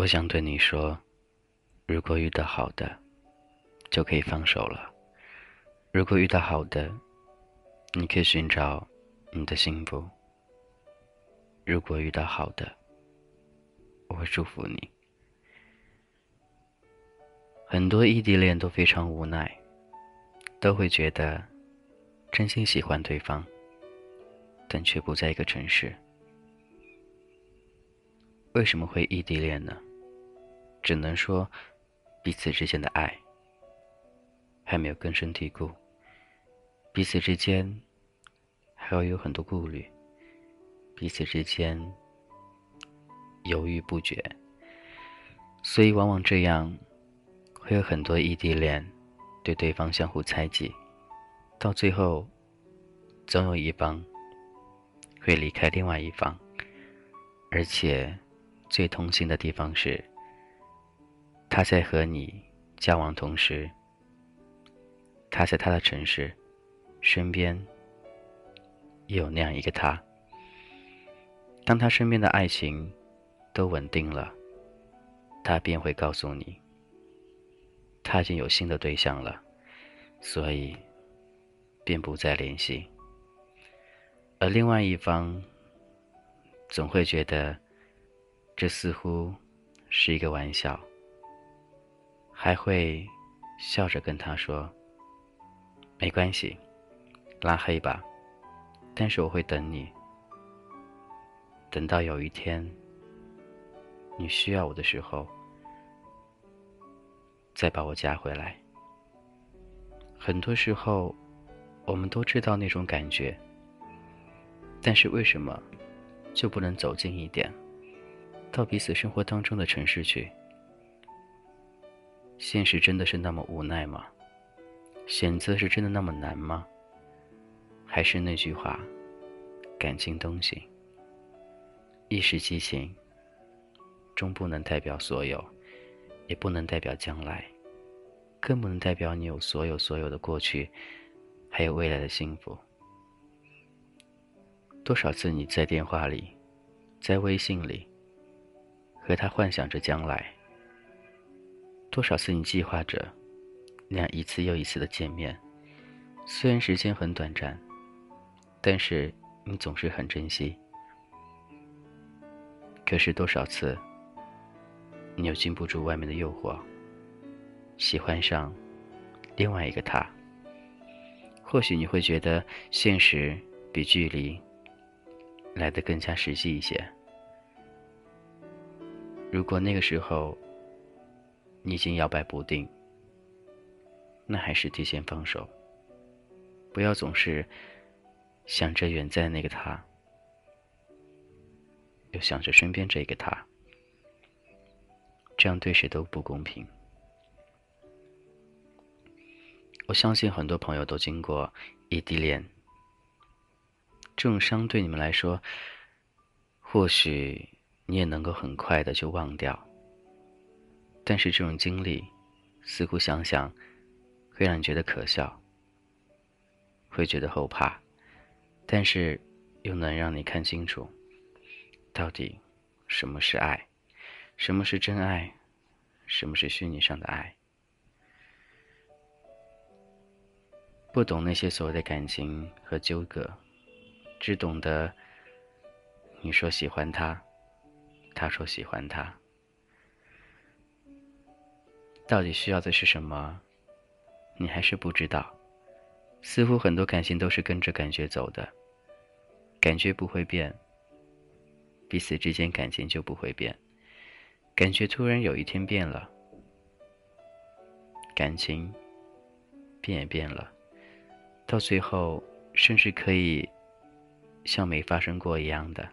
我想对你说，如果遇到好的，就可以放手了；如果遇到好的，你可以寻找你的幸福。如果遇到好的，我会祝福你。很多异地恋都非常无奈，都会觉得真心喜欢对方，但却不在一个城市。为什么会异地恋呢？只能说彼此之间的爱还没有根深蒂固，彼此之间还要有很多顾虑，彼此之间犹豫不决，所以往往这样会有很多异地恋对对方相互猜忌，到最后总有一方会离开另外一方，而且。最痛心的地方是，他在和你交往同时，他在他的城市身边也有那样一个他。当他身边的爱情都稳定了，他便会告诉你，他已经有新的对象了，所以便不再联系。而另外一方总会觉得。这似乎是一个玩笑，还会笑着跟他说：“没关系，拉黑吧，但是我会等你，等到有一天你需要我的时候，再把我加回来。”很多时候，我们都知道那种感觉，但是为什么就不能走近一点？到彼此生活当中的城市去，现实真的是那么无奈吗？选择是真的那么难吗？还是那句话，感情东西，一时激情，终不能代表所有，也不能代表将来，更不能代表你有所有所有的过去，还有未来的幸福。多少次你在电话里，在微信里。和他幻想着将来，多少次你计划着那样一次又一次的见面，虽然时间很短暂，但是你总是很珍惜。可是多少次，你又禁不住外面的诱惑，喜欢上另外一个他。或许你会觉得现实比距离来的更加实际一些。如果那个时候你已经摇摆不定，那还是提前放手。不要总是想着远在那个他，又想着身边这个他，这样对谁都不公平。我相信很多朋友都经过异地恋，这种伤对你们来说，或许。你也能够很快的就忘掉，但是这种经历，似乎想想，会让你觉得可笑，会觉得后怕，但是又能让你看清楚，到底什么是爱，什么是真爱，什么是虚拟上的爱。不懂那些所谓的感情和纠葛，只懂得你说喜欢他。他说喜欢他，到底需要的是什么？你还是不知道。似乎很多感情都是跟着感觉走的，感觉不会变，彼此之间感情就不会变。感觉突然有一天变了，感情变也变了，到最后甚至可以像没发生过一样的。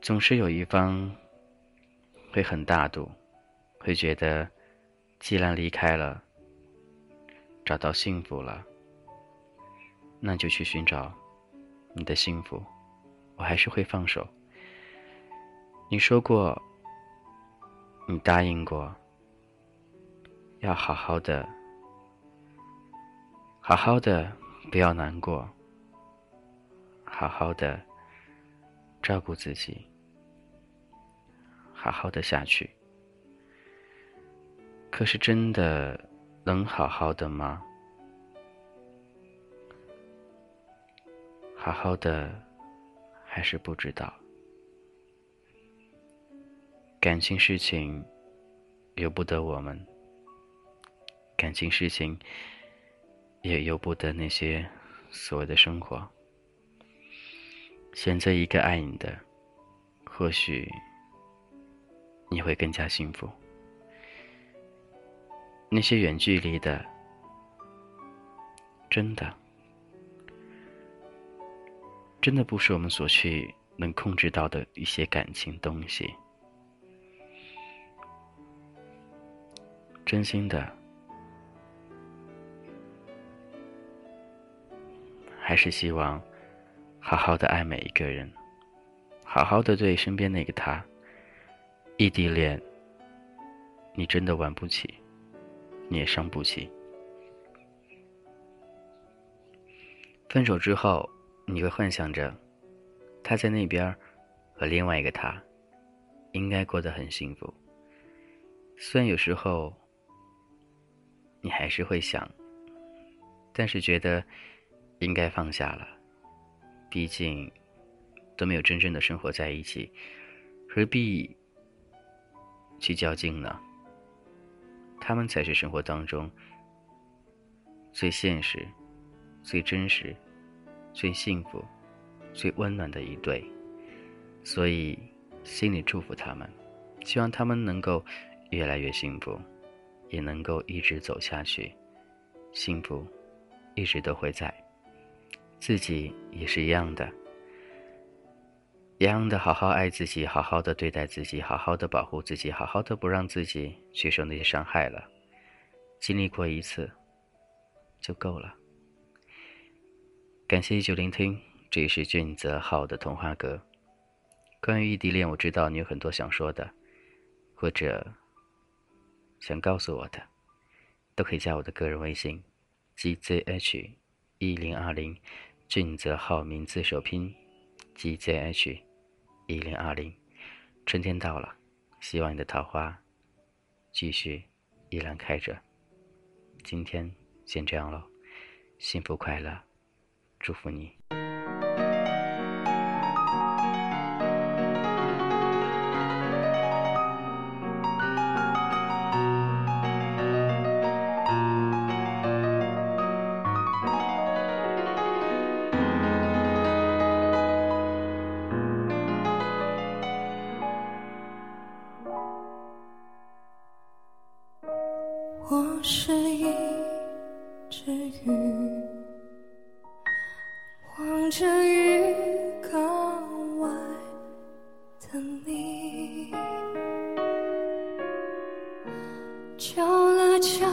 总是有一方会很大度，会觉得既然离开了，找到幸福了，那就去寻找你的幸福。我还是会放手。你说过，你答应过，要好好的，好好的，不要难过，好好的。照顾自己，好好的下去。可是真的能好好的吗？好好的，还是不知道。感情事情由不得我们，感情事情也由不得那些所谓的生活。选择一个爱你的，或许你会更加幸福。那些远距离的，真的，真的不是我们所去能控制到的一些感情东西。真心的，还是希望好好的爱每一个人，好好的对身边那个他。异地恋，你真的玩不起，你也伤不起。分手之后，你会幻想着他在那边和另外一个他，应该过得很幸福。虽然有时候。你还是会想，但是觉得应该放下了，毕竟都没有真正的生活在一起，何必去较劲呢？他们才是生活当中最现实、最真实、最幸福、最温暖的一对，所以心里祝福他们，希望他们能够越来越幸福。也能够一直走下去，幸福一直都会在。自己也是一样的，一样的好好爱自己，好好的对待自己，好好的保护自己，好好的不让自己去受那些伤害了。经历过一次就够了。感谢依旧聆听，这里是俊泽浩的童话阁。关于异地恋，我知道你有很多想说的，或者。想告诉我的，都可以加我的个人微信：gzh 一零二零，俊泽浩名字首拼：gzh 一零二零。春天到了，希望你的桃花继续依然开着。今天先这样喽，幸福快乐，祝福你。是一只鱼，望着鱼缸外的你，敲了敲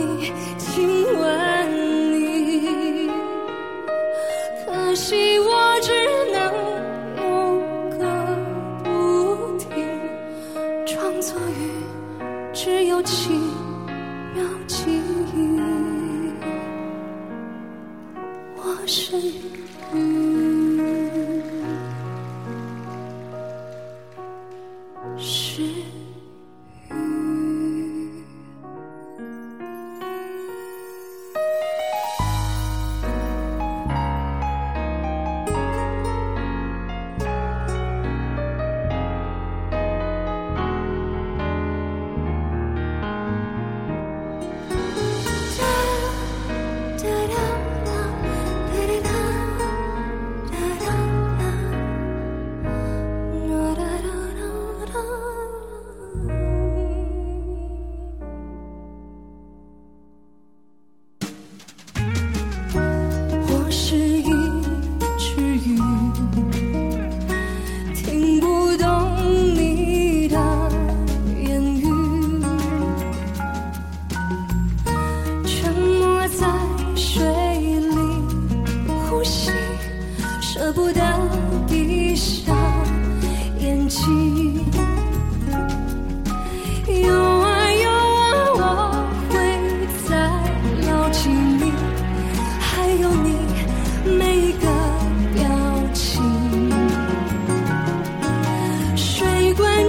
你，亲吻你。可惜我只能有个不停，装作雨只有七秒记忆。我是雨。是。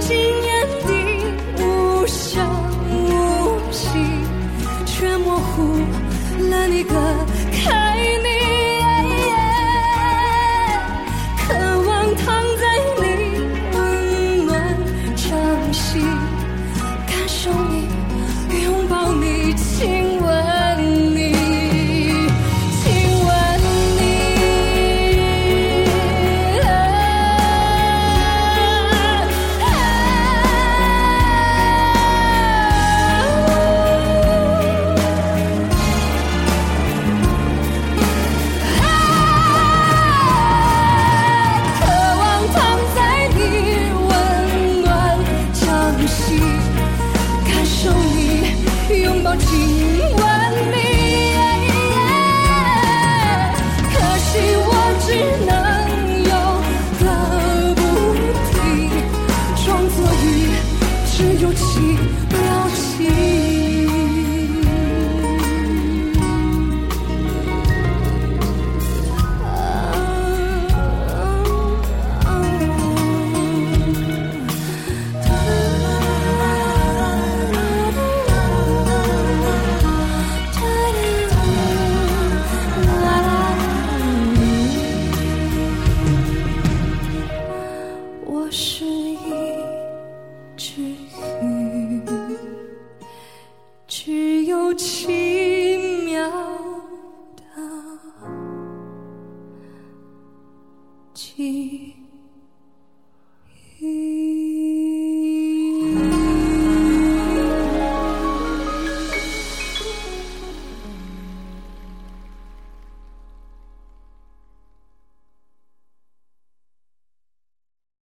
心眼底无声无息却模糊了你的只有情